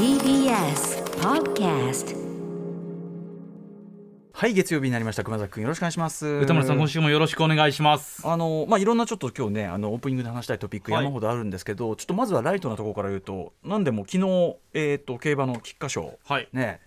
TBS Podcast はい月曜日になりました。熊崎君よろしくお願いします。歌丸さん今週もよろしくお願いします。あのまあいろんなちょっと今日ねあのオープニングで話したいトピックはい。山ほどあるんですけど、ちょっとまずはライトなところから言うとなんでも昨日えっ、と競馬の菊花賞はい。ね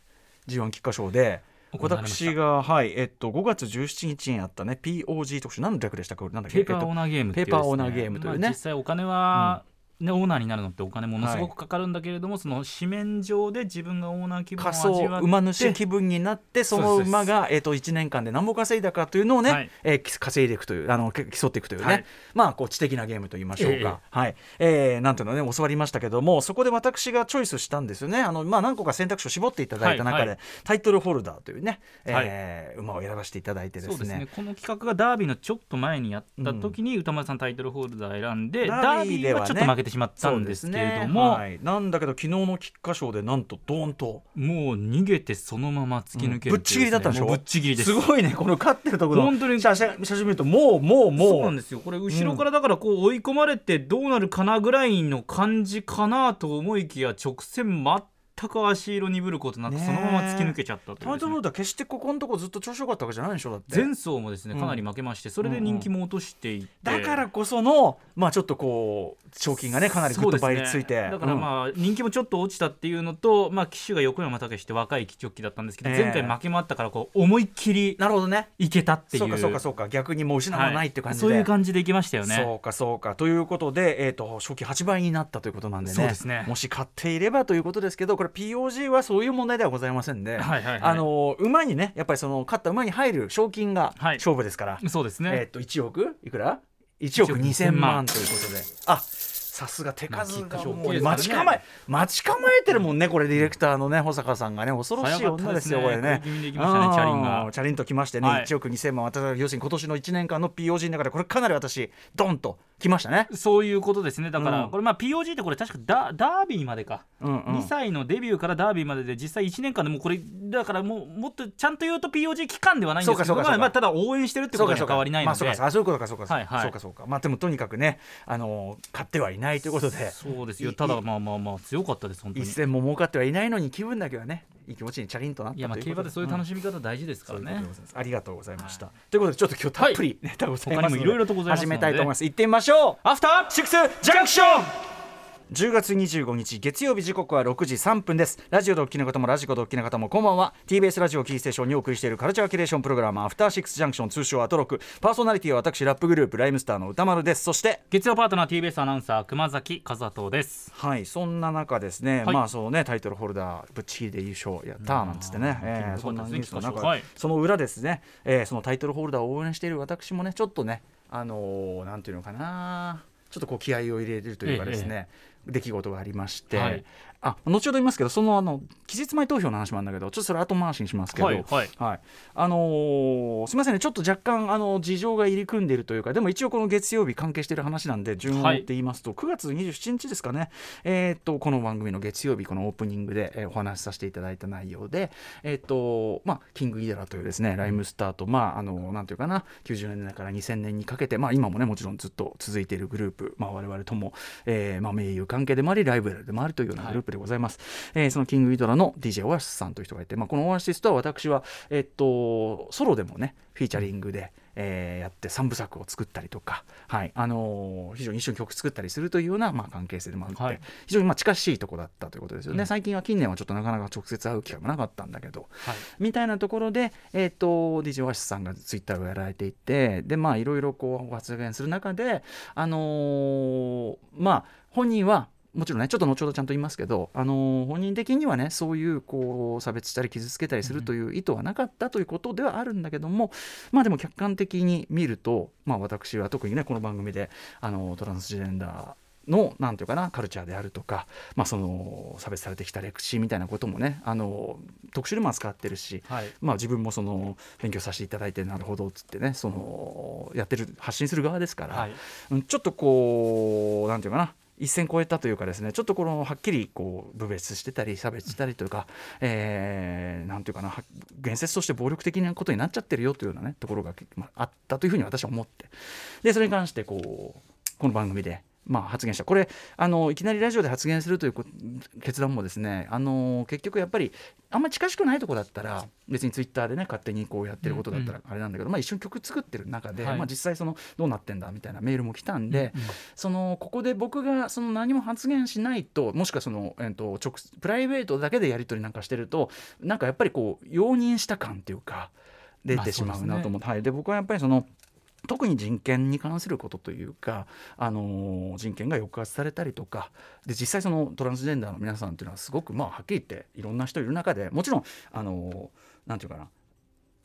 G1 菊花賞で私がはいえっと5月17日にあったね POG 特集。何の略でしたか？なんだっけ？ペーパーオーナーゲームっていうペーパーオーナーゲームというね。まあ実際お金は、ねオーナーになるのってお金ものすごくかかるんだけれども、その紙面上で自分がオーナー気分を仮味わ馬主気分になってその馬が、えー、と1年間で何本稼いだかというのをね、はい。えーき稼いでいくというあのけ競っていくというね、はい。まあこう知的なゲームと言いましょうか、えはい。えーなんていうのね教わりましたけどもそこで私がチョイスしたんですよね。あの、まあ、何個か選択肢を絞っていただいた中で、はいはい。タイトルホルダーというね、えー馬を選ばせていただいてですね。ね。この企画がダービーのちょっと前にやった時に歌丸さんタイトルホルダー選んで、ダダーービーではちょっと負けてしまったんですけれども、はい、なんだけど昨日の菊花賞でなんとドーンと。もう逃げてそのまま突き抜けるぶっちぎりだったんでしょ？ぶっちぎりです。すごいねこの勝ってるところ。の本当に。写真写真見るともうもうもう。そうなんですよ。これ後ろからだからこう追い込まれてどうなるかなぐらいの感じかなと思いきや直線全く足色鈍ることなくそのまま突き抜けちゃったというタイトルホルダー決してここのとこずっと調子良かったわけじゃないでしょ？だって。前走もですねうんかなり負けましてそれで人気も落としていって。だからこそのまあちょっとこう賞金がねかなりぐっと倍率ついて、ね。だからまあ人気もちょっと落ちたっていうのと、まあ騎手が横山武史って若い騎ジョッキーだったんですけど、ええ。前回負けもあったからこう思いっきりなるほどね。いけたっていう。そうかそうかそうか。逆にもう失うものないっていう感じで、はい。そういう感じでいけましたよね。そうかそうか。ということで、えー、と賞金8倍になったということなんでね。そうですね。もし買っていればということですけどこれ POG はそういう問題ではございませんで、はいはいはい。あの馬にねやっぱりその勝った馬に入る賞金がはい。勝負ですから、そうですね、えっ、と1億？いくら ?1 億億2000 2000万。万ということで。あさすが手数まあがもう待ち構え待ち構えてるもんねこれディレクターのね保坂さんがね。恐ろしい女ですよこれね。チャリンうん。が。チャリンときましてね、はい。1億2000万私は要するに今年の1年間の POG の中でこれかなり私ドンときましたね。そういうことですね。だから、うん。これまあ POG ってこれ確かダダービーまでか、うんうん。2歳のデビューからダービーまでで実際1年間でもうこれだからもうもっとちゃんと言うと POG 期間ではないんですけどまあまあただ応援してるってことには変わりないので。まあそうかそうか。そうかそうか、そうか。そうかまあでもとにかくねあの買ってはいないということで。そうですよ。いただまあまあまあ強かったです本当に。一銭も儲かってはいないのに気分だけはねいい気持ちにチャリンとなったいやまあ競馬でそういう楽しみ方大事ですからね、そういうことでございます。ありがとうございました。ということでちょっと今日たっぷりネタござい。ますので、他にもいろいろとございます始めたいと思います。行ってみましょう。アフターシックスジャンクション。10月25日月曜日時刻は6時3分です。ラジオでお聞きの方もラジコでお聞きの方もこんばんは。TBS ラジオキーステーションにお送りしているカルチャーキュレーションプログラムアフターシックスジャンクション通称アトロク。パーソナリティは私ラップグループライムスターの歌丸です。そして月曜パートナー TBS アナウンサー熊崎和人です。はいそんな中ですね、はい。まあそうねタイトルホルダーぶっちぎりで優勝やったーなんつってね、えーそんなニュースの中、はい。その裏ですね、えーそのタイトルホルダーを応援している私もねちょっとねあのーなんていうのかなちょっとこう気合を入れるというかですね、出来事がありまして、はい。あ後ほど言いますけどそのあの期日前投票の話もあるんだけどちょっとそれ後回しにしますけど、はいはい。あのーすみませんね。ちょっと若干あの事情が入り組んでいるというかでも一応この月曜日関係している話なんで順を追って言いますと、9月27日ですかね、えーっとこの番組の月曜日このオープニングで、えーお話しさせていただいた内容で、えーっとまあ、キングイデラというですねライムスターと、まあ、あのなんていうかな90年代から2000年にかけて、まあ、今もねもちろんずっと続いているグループ、まあ、我々とも、えーまあ、盟友関係でもありライブラルでもあるというようなグループでございます。えーそのキングイドラの DJ オアシスさんという人がいて、まあ、このオアシスとは私は、えっと、ソロでもねフィーチャリングで、えーやって3部作を作ったりとか、はいあのー非常に一緒に曲作ったりするというような、まあ、関係性でもあって、はい。非常にまあ近しいところだったということですよね、うん。最近は近年はちょっとなかなか直接会う機会もなかったんだけど、はい。みたいなところで、えー、と DJ オアシスさんがツイッターをやられていてでまあいろいろこう発言する中であのーまあ本人はもちろんねちょっと後ほどちゃんと言いますけど、あのー本人的にはねそういうこう差別したり傷つけたりするという意図はなかったということではあるんだけども、まあでも客観的に見ると、まあ、私は特にねこの番組であのトランスジェンダーのなんていうかなカルチャーであるとか、まあ、その差別されてきた歴史みたいなこともねあの特集でも扱ってるし、はい。まあ、自分もその勉強させていただいてなるほどっつってねそのやってる発信する側ですから、はい。うんちょっとこうなんていうかな一線超えたというかですねちょっとこのはっきりこう部別してたり差別したりというか、えーなんていうかな言説として暴力的なことになっちゃってるよというようなねところが、あ、あったというふうに私は思って。でそれに関してこうこの番組でまあ、発言した。これあのいきなりラジオで発言するという決断もですねあの結局やっぱりあんまり近しくないとこだったら別にツイッターでね勝手にこうやってることだったらあれなんだけど、うんうん、まあ、一緒に曲作ってる中で、はい、まあ、実際そのどうなってんだみたいなメールも来たんで、うんうん、そのここで僕がその何も発言しないともしくはその、えーと、直プライベートだけでやり取りなんかしてるとなんかやっぱりこう容認した感っていうか出てしまうなと思って、まあ、ね、はい、で僕はやっぱりその。特に人権に関することというか、あの人権が抑圧されたりとかで実際そのトランスジェンダーの皆さんというのはすごくまあはっきり言っていろんな人いる中でもちろんあのなんていうかな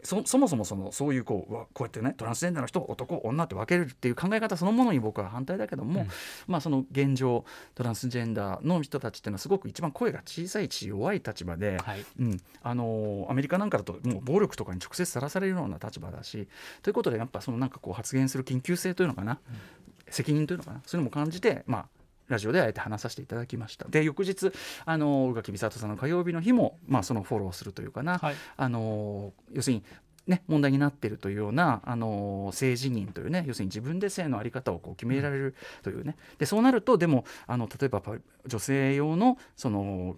そそもそもそのそういうこうこうやってねトランスジェンダーの人男女って分けるっていう考え方そのものに僕は反対だけども、うん、まあその現状トランスジェンダーの人たちっていうのはすごく一番声が小さいし弱い立場で、はい、うん、あのアメリカなんかだともう暴力とかに直接さらされるような立場だしということでやっぱそのなんかこう発言する緊急性というのかな、うん、責任というのかなそういうのも感じてまあラジオであえて話させていただきました。で翌日あの宇垣美里さんの火曜日の日も、まあ、そのフォローするというかな、はい、あの要するにね、問題になっているというようなあの性自認というね要するに自分で性の在り方をこう決められるというね。でそうなるとでもあの例えば女性用のその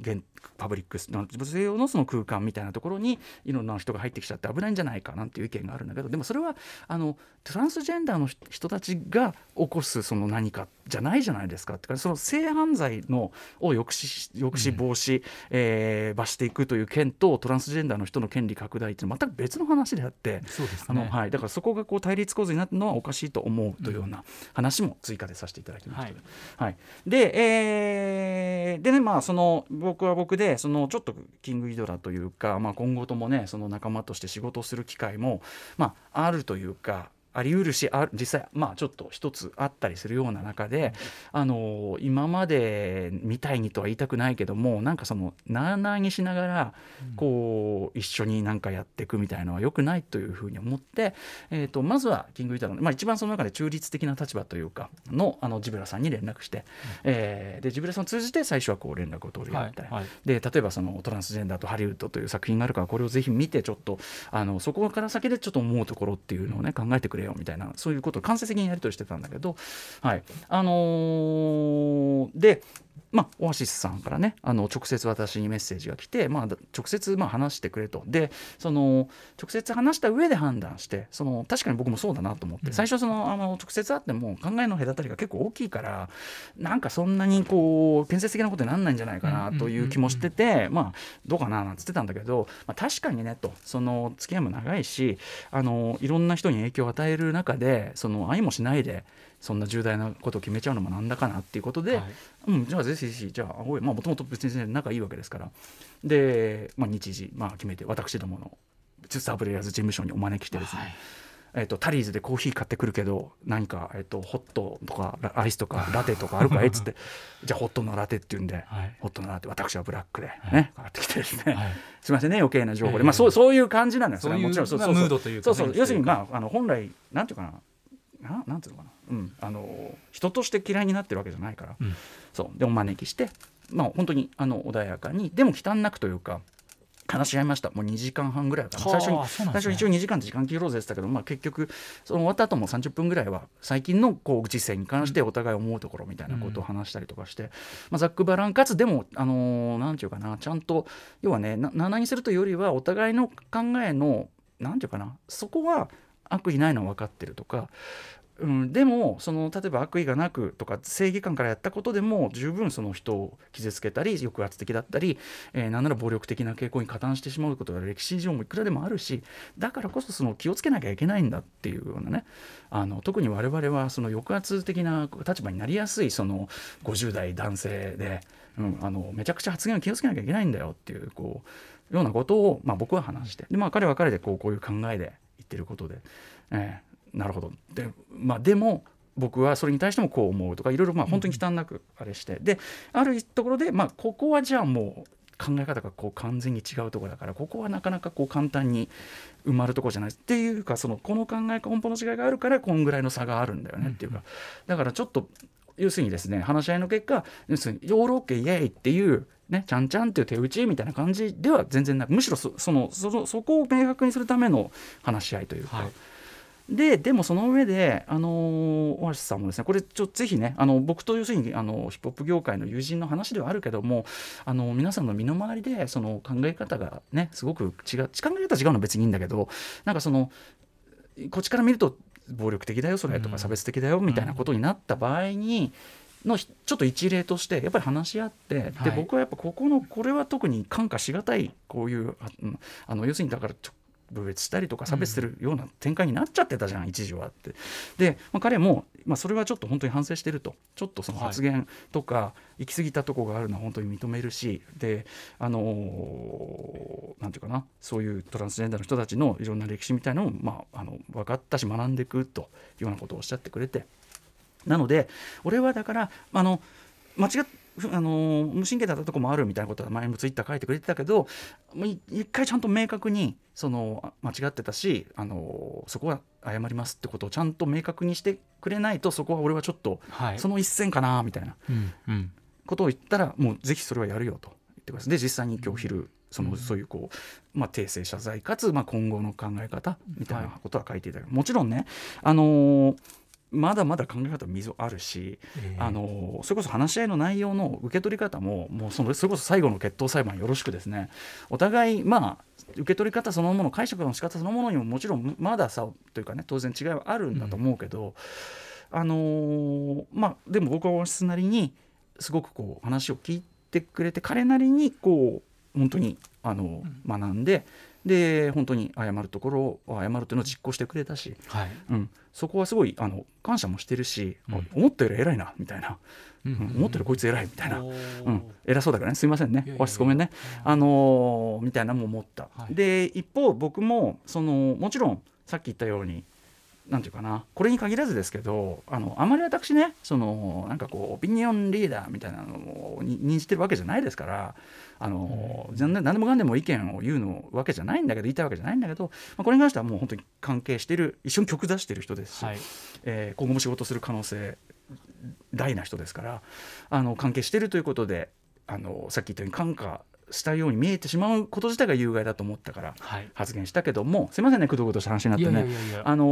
パブリックス女性用のその空間みたいなところにいろんな人が入ってきちゃって危ないんじゃないかなんていう意見があるんだけどでもそれはあのトランスジェンダーの人たちが起こすその何かじゃないじゃないですかってかその性犯罪のを抑止抑止防止、うん、えー、罰していくという件とトランスジェンダーの人の権利拡大って全く別の話であってそうです、ね、あのはい、だからそこがこう対立構図になるのはおかしいと思うというような話も追加でさせていただきました。はい、はい、で,、えー、でねまあその僕は僕でそのちょっとキングギドラというか、まあ、今後ともねその仲間として仕事をする機会も、まあ、あるというかあり得るしあ実際まあちょっと一つあったりするような中で、あの今までみたいにとは言いたくないけどもなんかそのなあなあにしながらこう一緒になんかやっていくみたいのはよくないというふうに思って、えー、とまずはキングギターの、まあ、一番その中で中立的な立場というかのあのジブラさんに連絡して、うえー、でジブラさんを通じて最初はこう連絡を取るようになった、はいはい、で例えばそのトランスジェンダーとハリウッドという作品があるからこれをぜひ見てちょっとあのそこから先でちょっと思うところっていうのをね考えてくれよみたいなそういうことを間接的にやり取りしてたんだけど、はい。あのー、でまあ、オアシスさんからねあの直接私にメッセージが来て、まあ、直接まあ話してくれと。でその直接話した上で判断してその確かに僕もそうだなと思って、うん、最初そのあの直接会っても考えの隔たりが結構大きいからなんかそんなにこう建設的なことにならないんじゃないかなという気もしてて、まあどうかななんつってたんだけど、まあ、確かにねと。その付き合いも長いしあのいろんな人に影響を与える中でその愛もしないでそんな重大なことを決めちゃうのもなんだかなっていうことで、はい、うん、じゃあぜひぜひじゃあもともと別に仲いいわけですから。で、まあ、日時、まあ、決めて私どものサブレイヤーズ事務所にお招きしてですね、はい。えーと、タリーズでコーヒー買ってくるけど何か、えーと、ホットとかアイスとかラテとかあるかい？っ つって。じゃあホットのラテって言うんで、はい、ホットのラテ。私はブラックでね、はい、買ってきてですね、はい、すみませんね余計な情報で、えー、まあ、そうそういう感じなんですよね。もちろんそうそうそうそうそう。要するに、まあ、あの本来なんていうかなななんていうのかな、うん、あの人として嫌いになってるわけじゃないから、うん、そう。でお招きして、まあ、本当にあの穏やかに。でも忌憚なくというか話し合いました。もう2時間半ぐらいかな。最初に、ね、最初一応2時間で時間切ろうぜって言ったけど、まあ、結局その終わった後も30分ぐらいは最近のこう実践に関してお互い思うところみたいなことを話したりとかして、うん、まあ、ざっくばらんかつでもあのー、なんていうかな。ちゃんと要はね7にするというよりはお互いの考えのなんていうかな。そこは悪意ないのは分かってるとかうん、でもその例えば悪意がなくとか正義感からやったことでも十分その人を傷つけたり抑圧的だったり、えー、なんなら暴力的な傾向に加担してしまうことが歴史上もいくらでもあるしだからこそその気をつけなきゃいけないんだっていうようなねあの特に我々はその抑圧的な立場になりやすいその50代男性で、うん、あのめちゃくちゃ発言を気をつけなきゃいけないんだよっていうこうようなことを、まあ、僕は話してで、まあ、彼は彼でこうこういう考えで言ってることで。えーなるほど。で,、まあ、でも僕はそれに対してもこう思うとかいろいろまあ本当に忌憚なくあれして、であるところで、まあ、ここはじゃあもう考え方がこう完全に違うところだからここはなかなかこう簡単に埋まるところじゃないっていうかそのこの考え根本の違いがあるからこんぐらいの差があるんだよねっていうか、だからちょっと要するにですね話し合いの結果要するにヨーロッケイエイっていうね、ちゃんちゃんっていう手打ちみたいな感じでは全然なくむしろそのそのそこを明確にするための話し合いというか、はい、ででもその上で、あのオアシスさんもですねこれちょぜひねあの僕と要するにあのヒップホップ業界の友人の話ではあるけどもあの皆さんの身の回りでその考え方がねすごく違う考え方違うのは別にいいんだけどなんかそのこっちから見ると暴力的だよそれとか差別的だよみたいなことになった場合に。のちょっと一例としてやっぱり話し合って、で僕はやっぱここのこれは特に感化しがたいこういうあの要するにだから分別したりとか差別するような展開になっちゃってたじゃん、一時はって。で、まあ、彼も、まあ、それはちょっと本当に反省してると。ちょっとその発言とか行き過ぎたとこがあるのは本当に認めるしであのー、なんていうかなそういうトランスジェンダーの人たちのいろんな歴史みたいのも、まあ、あの分かったし学んでいくというようなことをおっしゃってくれて。なので俺はだからあの間違っあの無神経だったとこもあるみたいなことは前もツイッター書いてくれてたけど一回ちゃんと明確にその間違ってたしあのそこは謝りますってことをちゃんと明確にしてくれないとそこは俺はちょっと、その一線かなみたいな。ことを言ったらもうぜひそれはやるよと言ってください。で実際に今日昼そのそういうこう、まあ、訂正謝罪かつ、まあ、今後の考え方みたいなことは書いていただく、もちろんね、あのーまだまだ考え方溝あるし、えー、あのそれこそ話し合いの内容の受け取り方ももうそのそれこそ最後の決闘裁判よろしくですね。お互いまあ受け取り方そのもの解釈の仕方そのものにももちろんまださというかね当然違いはあるんだと思うけど、うん、あのー、まあでも僕は王室なりにすごくこう話を聞いてくれて彼なりにこう本当にあの、学んでで本当に謝るところを謝るというのを実行してくれたし、はい、うん、そこはすごいあの感謝もしてるし、うん、思ったより偉いなみたいな、うん。うんうん、思ったよりこいつ偉いみたいな、うん、偉そうだからね。すいませんね。わしごめんね、あのー、みたいなのも思った、はい、で一方僕もそのもちろんさっき言ったようになんていうかなこれに限らずですけどあのあまり私ねそのなんかこうオピニオンリーダーみたいなのを認じてるわけじゃないですからあの、うん、何でもかんでも意見を言うのわけじゃないんだけど言いたいわけじゃないんだけど、まあ、これに関してはもう本当に関係している一緒に曲出してる人ですし、はい、えー、今後も仕事する可能性大な人ですからあの関係しているということであのさっき言ったように感化したように見えてしまうこと自体が有害だと思ったから発言したけども、はい、すいませんねくどくどした話になってね。あの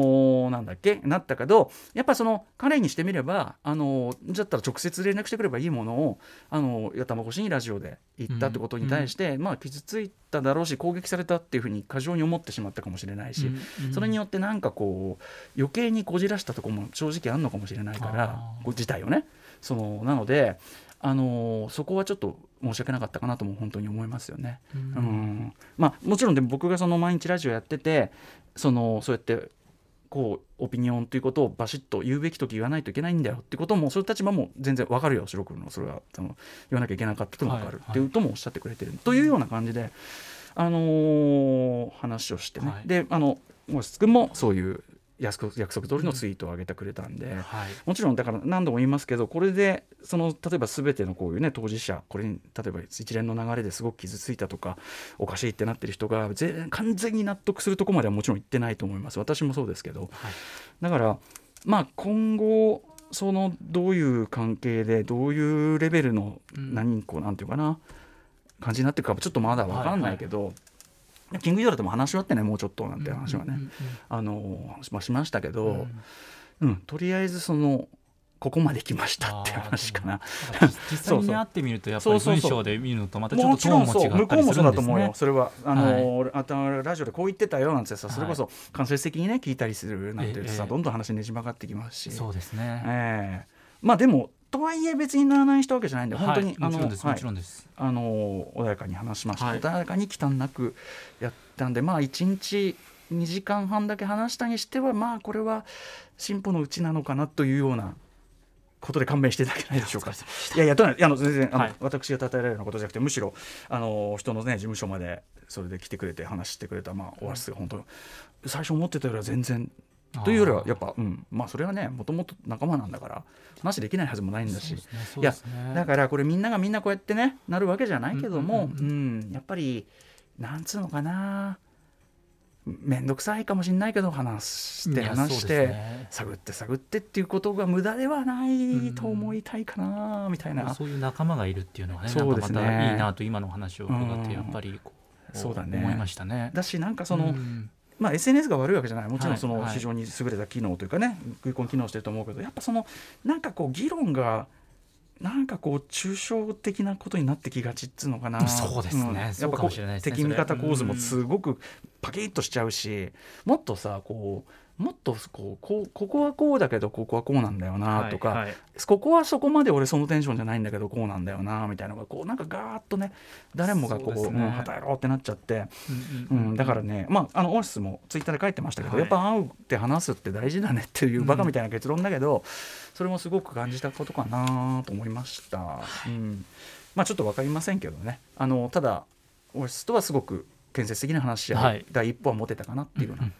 ー、なんだっけ？なったけどやっぱその彼にしてみればあのー、だったら直接連絡してくればいいものをあのー、頭越しにラジオで言ったってことに対して、うん、まあ傷ついただろうし攻撃されたっていうふうに過剰に思ってしまったかもしれないし、うんうん、それによってなんかこう余計にこじらしたとこも正直あるのかもしれないから自体をね。そのなのであのそこはちょっと申し訳なかったかなとも本当に思いますよね。うん、うん。まあ、もちろんでも僕がその毎日ラジオやっててそのそうやってこうオピニオンということをバシッと言うべき時言わないといけないんだよってこともそういう立場も全然わかるよ白黒の。それはその言わなきゃいけなかったとも分かるっていうともおっしゃってくれてる、というような感じで、あのー、話をしてね、はい、であのもし君もそういう約束通りのツイートを上げてくれたんで、うん。はい、もちろんだから何度も言いますけどこれでその例えば全てのこういうね当事者これに例えば一連の流れですごく傷ついたとかおかしいってなってる人が完全に納得するとこまではもちろん言ってないと思います。私もそうですけど、はい、だからまあ今後そのどういう関係でどういうレベルの何こうなんていうかな感じになっていくかちょっとまだ分かんないけど、はいはいキングイドラとも話し合ってねもうちょっとなんて話はね、あのまあ、しましたけど、うん、とりあえずそのここまで来ましたって話かな。実際に会ってみるとやっぱり 文章で見るのとまたちょっとトーンも違ったりするんですね。向こうもそうだと思うよ。それはあの、はい、あとラジオでこう言ってたよなんてさ、それこそ間接的にね聞いたりするなんてさ、どんどん話ねじ曲がってきますし。そうですね。ええー、まあでもとはいえ別にならない人わけじゃないんで、本当に、あの、もちろんです。あの穏やかに話しました。穏やかに忌憚なくやったんで、まあ一日2時間半だけ話したにしては、まあこれは進歩のうちなのかなというような。ことで勘弁していただけないでしょうか。いやいや、とあの、全然、あの、はい、私が称えられるようなことじゃなくて、むしろ。あの、人のね、事務所まで、それで来てくれて、話してくれた、まあ、オアシスが本当。最初思ってたよりは全然というよりはやっぱ、うん、まあそれはねもともと仲間なんだから話できないはずもないんだし、ねね、いやだからこれみんながみんなこうやってねなるわけじゃないけども、うん、うんうん、やっぱりなんつうのかな。面倒くさいかもしれないけど話して話して、ね、探って探ってっていうことが無駄ではないと思いたいかな、うん、みたいな。そういう仲間がいるっていうのはねそうですね。またいいなと今の話を伺ってやっぱりこう、そうだね。思いましたね。だしなんかその、うんまあ、SNS が悪いわけじゃない。もちろんその非常に優れた機能というかね、食い込み機能してると思うけどやっぱそのなんかこう議論がなんかこう抽象的なことになってきがちっつうのかな。そうですね。うかっぱこうね敵味方構図もすごくパキッとしちゃうしもっとさこうもっとこうこうここはこうだけどここはこうなんだよなとか、はい。はいここはそこまで俺そのテンションじゃないんだけどこうなんだよなみたいなのがこうなんかガーッとね誰もがこうそうね。うん旗やろうってなっちゃって、ううんん、だからね、まあ、あのオアシスもツイッターで書いてましたけど、はい。やっぱ会うって話すって大事だねっていうバカみたいな結論だけど、それもすごく感じたことかなと思いました、うん。まあ、ちょっと分かりませんけどね。あのただオアシスとはすごく建設的な話し合い、はい。第一歩は持てたかなっていうような、うん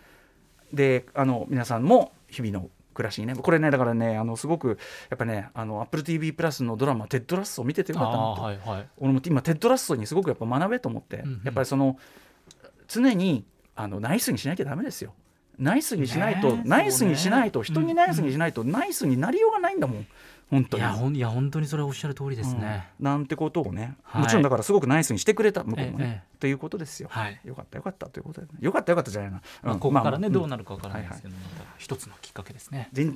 であの皆さんも日々の暮らしにねこれねだからねあのすごくやっぱねあの AppleTV プラスのドラマ「テッドラッソ」を見ててよかったなあとーはいはい。俺も今テッドラッソにすごくやっぱ学べと思って、うんうん。やっぱりその常にあのナイスにしなきゃダメですよ。ナイスにしないと、ねえナイスにしないと、ね人にナイスにしないと、ナイスになりようがないんだもん本当に。いや本当にそれはおっしゃる通りですね、うん。なんてことをね、はい。もちろんだからすごくナイスにしてくれた向こうもね、ええということですよ、はい。よかったよかったということでよかったよかったじゃないな、まあ、うん。ここからね、まあどうなるかわからないですけど、また一つのきっかけですね。で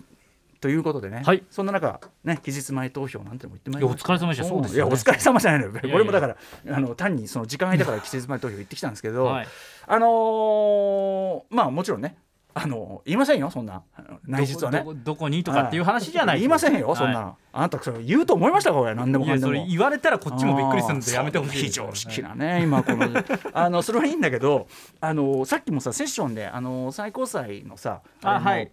ということでね、はい。そんな中、ね、期日前投票なんてのも言ってまいりました疲れ様でした。そうですいや。お疲れ様じゃないのよ。俺もだからあの単にその時間空いたから期日前投票行ってきたんですけど、はい。あのーまあもちろんねあの言いませんよそんな。内実はね。どこにとかっていう話じゃない。言いませんよそんな、はあなたそれ言うと思いましたかこれ。何でもかんでも。れ言われたらこっちもびっくりするんでやめてほしい非。常識なね今この。あのそれはいいんだけどあのさっきもさセッションであの最高裁のさあはい。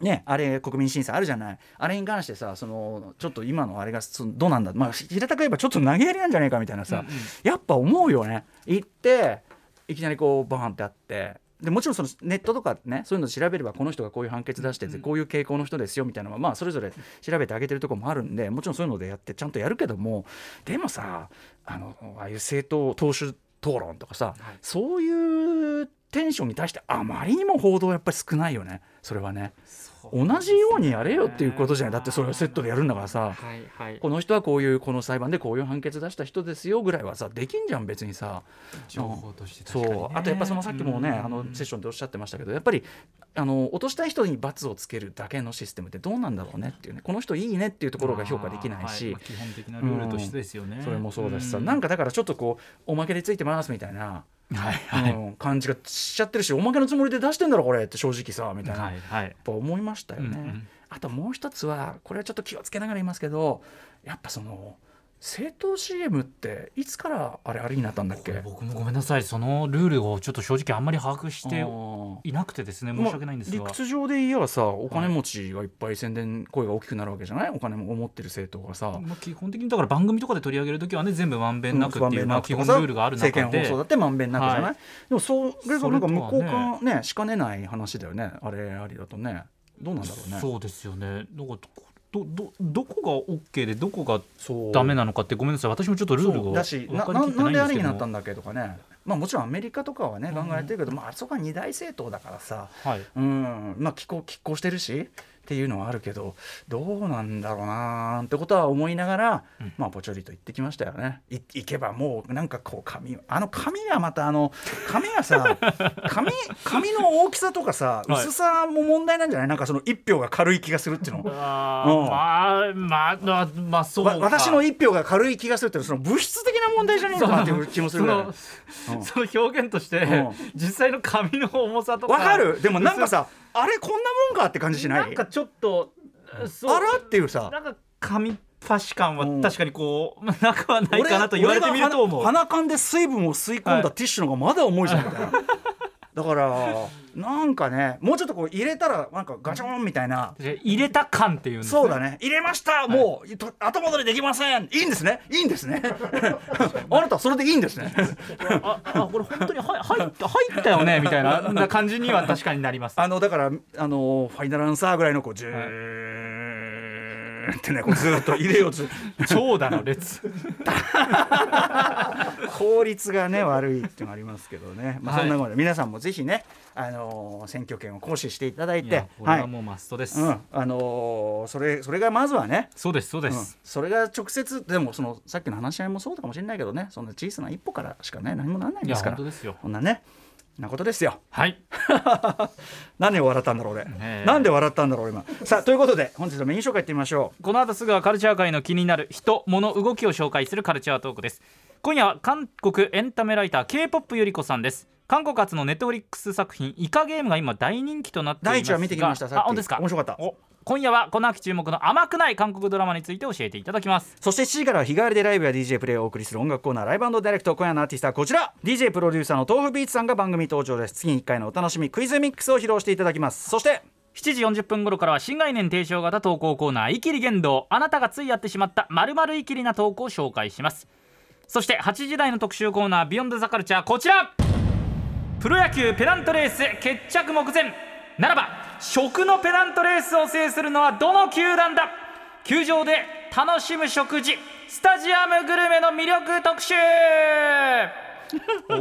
ね、あれ国民審査あるじゃない。あれに関してさそのちょっと今のあれがどうなんだ。まあ平たく言えばちょっと投げやりなんじゃないかみたいなさ、うんうん。やっぱ思うよね。行っていきなりこうバーンってあってでもちろんそのネットとかねそういうの調べればこの人がこういう判決出してて、こういう傾向の人ですよみたいなのはまあそれぞれ調べてあげてるところもあるんでもちろんそういうのでやってちゃんとやるけどもでもさあのああいう政党党首討論とかさ、そういうテンションに対してあまりにも報道やっぱり少ないよね。それはね。同じようにやれよっていうことじゃない。だってそれはセットでやるんだからさ。はいはい。この人はこういうこの裁判でこういう判決出した人ですよぐらいはさできんじゃん別にさ。情報としてそ確かに、ね。う。あとやっぱそのさっきもねうんあのセッションでおっしゃってましたけどやっぱりあの落としたい人に罰をつけるだけのシステムってどうなんだろうねっていうね。この人いいねっていうところが評価できないし、はいまあ基本的なルールとしてですよね。それもそうだしさ、ん。なんかだからちょっとこうおまけでついてますみたいな、はいはい。うん感じがしちゃってるしおまけのつもりで出してんだろこれって正直さみたいな、はいはい。やっぱ思いましたよね。うんうんあともう一つはこれはちょっと気をつけながら言いますけどやっぱその政党 CM っていつからあれあれになったんだっけ？僕もごめんなさいそのルールをちょっと正直あんまり把握していなくてですね申し訳ないんです理が、屈上で言えばさお金持ちがいっぱい宣伝声が大きくなるわけじゃない？お金も持ってる政党がさ。まあ、基本的にだから番組とかで取り上げるときはね全部まんべんなくっていう、まあ、基本ルールがある中政見放送でだってまんべんなくじゃない、はい。でもそれがなんか向こうかねしかねない話だよね。あれありだとね。どうなんだろうね。そうですよね。だからどどどこが OK でどこがダメなのかってごめんなさい。私もちょっとルールがだしなななんであれになったんだっけとかね。まあもちろんアメリカとかはね考えてるけど、まああそこは二大政党だからさ。はい。うん。まあ拮抗拮抗してるしっていうのはあるけどどうなんだろうなーってことは思いながら、うん。まあぽちょりと言ってきましたよね。い行けばもうなんかこう髪あの髪がまたあの髪がさ 髪髪の大きさとかさはい。薄さも問題なんじゃない？なんかその一票が軽い気がするっていうの。あうん。ーまあまあまあまあそう私の一票が軽い気がするっていうのはその物質的な問題じゃねえのかなっていう気もするそぐらい。のうん。その表現として、うん。実際の髪の重さとか。わかる。でもなんかさあれこんなもんかって感じしない？なんかちょっとあらっていうさ。なんか紙ファシ感はうん。確かにこう、なくはないかなと言われてみると思う。鼻鼻間で水分を吸い込んはい。だティッシュの方がまだ重いじゃんみたいな、だからなんかねもうちょっとこう入れたらなんかガチョンみたいな。で入れた感っていう。そうだね。入れました。もう、と後戻りできません。いいんですね。いいんですね。あなたそれでいいんですね。ああこれ本当に入入った入ったよねみたいなな感じには確かになります。あのだからあのファイナルアンサーぐらいのこうジューンってねこうずっと入れようとする長蛇の列。効率がね悪いっていうのがありますけどね、まあ、はいそんなことで皆さんもぜひね、あのー選挙権を行使していただいてこれはもうマストです。うんあのーそれそれがまずはねそうですそうでうんす。それが直接でもそのさっきの話し合いもそうかもしれないけどねそんな小さな一歩からしかね何もならないんですから本当ですよ。こんなねなことですよ。はい。何で笑ったんだろう俺、え。なんで笑ったんだろう今。さあということで本日のメイン紹介いってみましょこの後すぐはカルチャー界の気になる人物動きを紹介するカルチャートークです。今夜は韓国エンタメライター K-POP ゆり子さんです。韓国発のネットフリックス作品イカゲームが今大人気となっていますが。第一話見てきましたあ本当ですか？面白かった。お今夜はこの秋注目の甘くない韓国ドラマについて教えていただきます。うそして7時からは日替わりでライブや DJ プレイをお送りする音楽コーナーライブダイレクト今夜のアーティストはこちら。DJ プロデューサーの豆腐ビーツさんが番組登場です。次に1回のお楽しみクイズミックスを披露していただきます。そして7時40分頃からは新概念提唱型投稿コーナー「イキリ言動」あなたがついやってしまったまるイキリな投稿を紹介します。そして8時台の特集コーナー「ビヨンドザカルチャーこちら。プロ野球ペナントレース決着目前。ならば食のペナントレースを制するのはどの球団だ？球場で楽しむ食事スタジアムグルメの魅力特集。お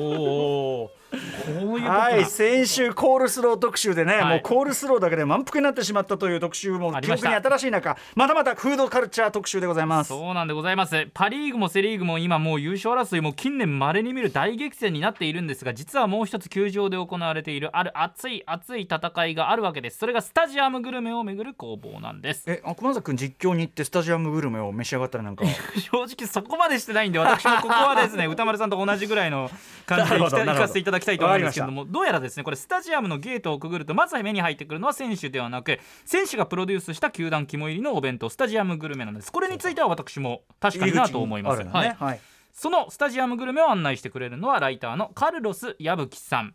おはい先週コールスロー特集でね、はい。もうコールスローだけで満腹になってしまったという特集も記憶に新しい中またまたフードカルチャー特集でございます。そうなんでございます。パ・リーグもセ・リーグも今もう優勝争いも近年まれに見る大激戦になっているんですが実はもう一つ球場で行われているある熱い熱い戦いがあるわけです。それがスタジアムグルメをめぐる攻防なんです。えあ熊崎君実況に行ってスタジアムグルメを召し上がったらなんか？正直そこまでしてないんで私もここはですね宇多丸さんと同じぐらいの感じで 行かせていただきたいと思うんですけどわもどうやらですねこれスタジアムのゲートをくぐるとまず目に入ってくるのは選手ではなく選手がプロデュースした球団肝入りのお弁当スタジアムグルメなんです。これについては私も確かになと思います、入り口。にあるよねはい。そのスタジアムグルメを案内してくれるのはライターのカルロス・矢吹さん。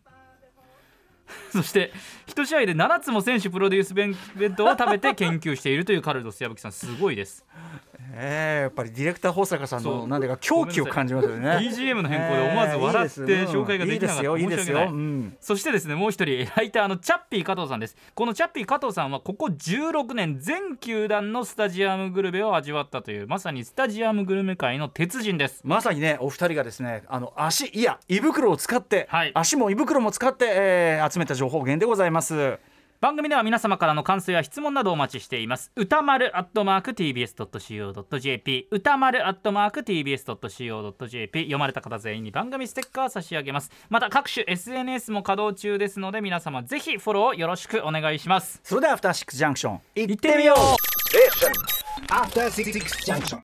そして一試合で7つも選手プロデュース弁弁当を食べて研究しているというカルロス・矢吹さん。すごいですえー、やっぱりディレクター保坂さんのなんていうか狂気を感じますよね。BGM の変更で思わず笑って紹介ができなかったいいですよ。いいですよ、うん。そしてですねもう一人ライターのチャッピー加藤さんです。このチャッピー加藤さんはここ16年全球団のスタジアムグルメを味わったというまさにスタジアムグルメ界の鉄人ですまさにねお二人がですねあの足いや胃袋を使って、はい足も胃袋も使って、えー集めた情報源でございます番組では皆様からの感想や質問などお待ちしています。歌丸アットマーク TBS.CO.JP 歌丸アットマーク TBS.CO.JP 読まれた方全員に番組ステッカー差し上げます。また各種 SNS も稼働中ですので皆様ぜひフォローよろしくお願いします。それではアフターシックスジャンクション行行ってみよう。After Six Junction.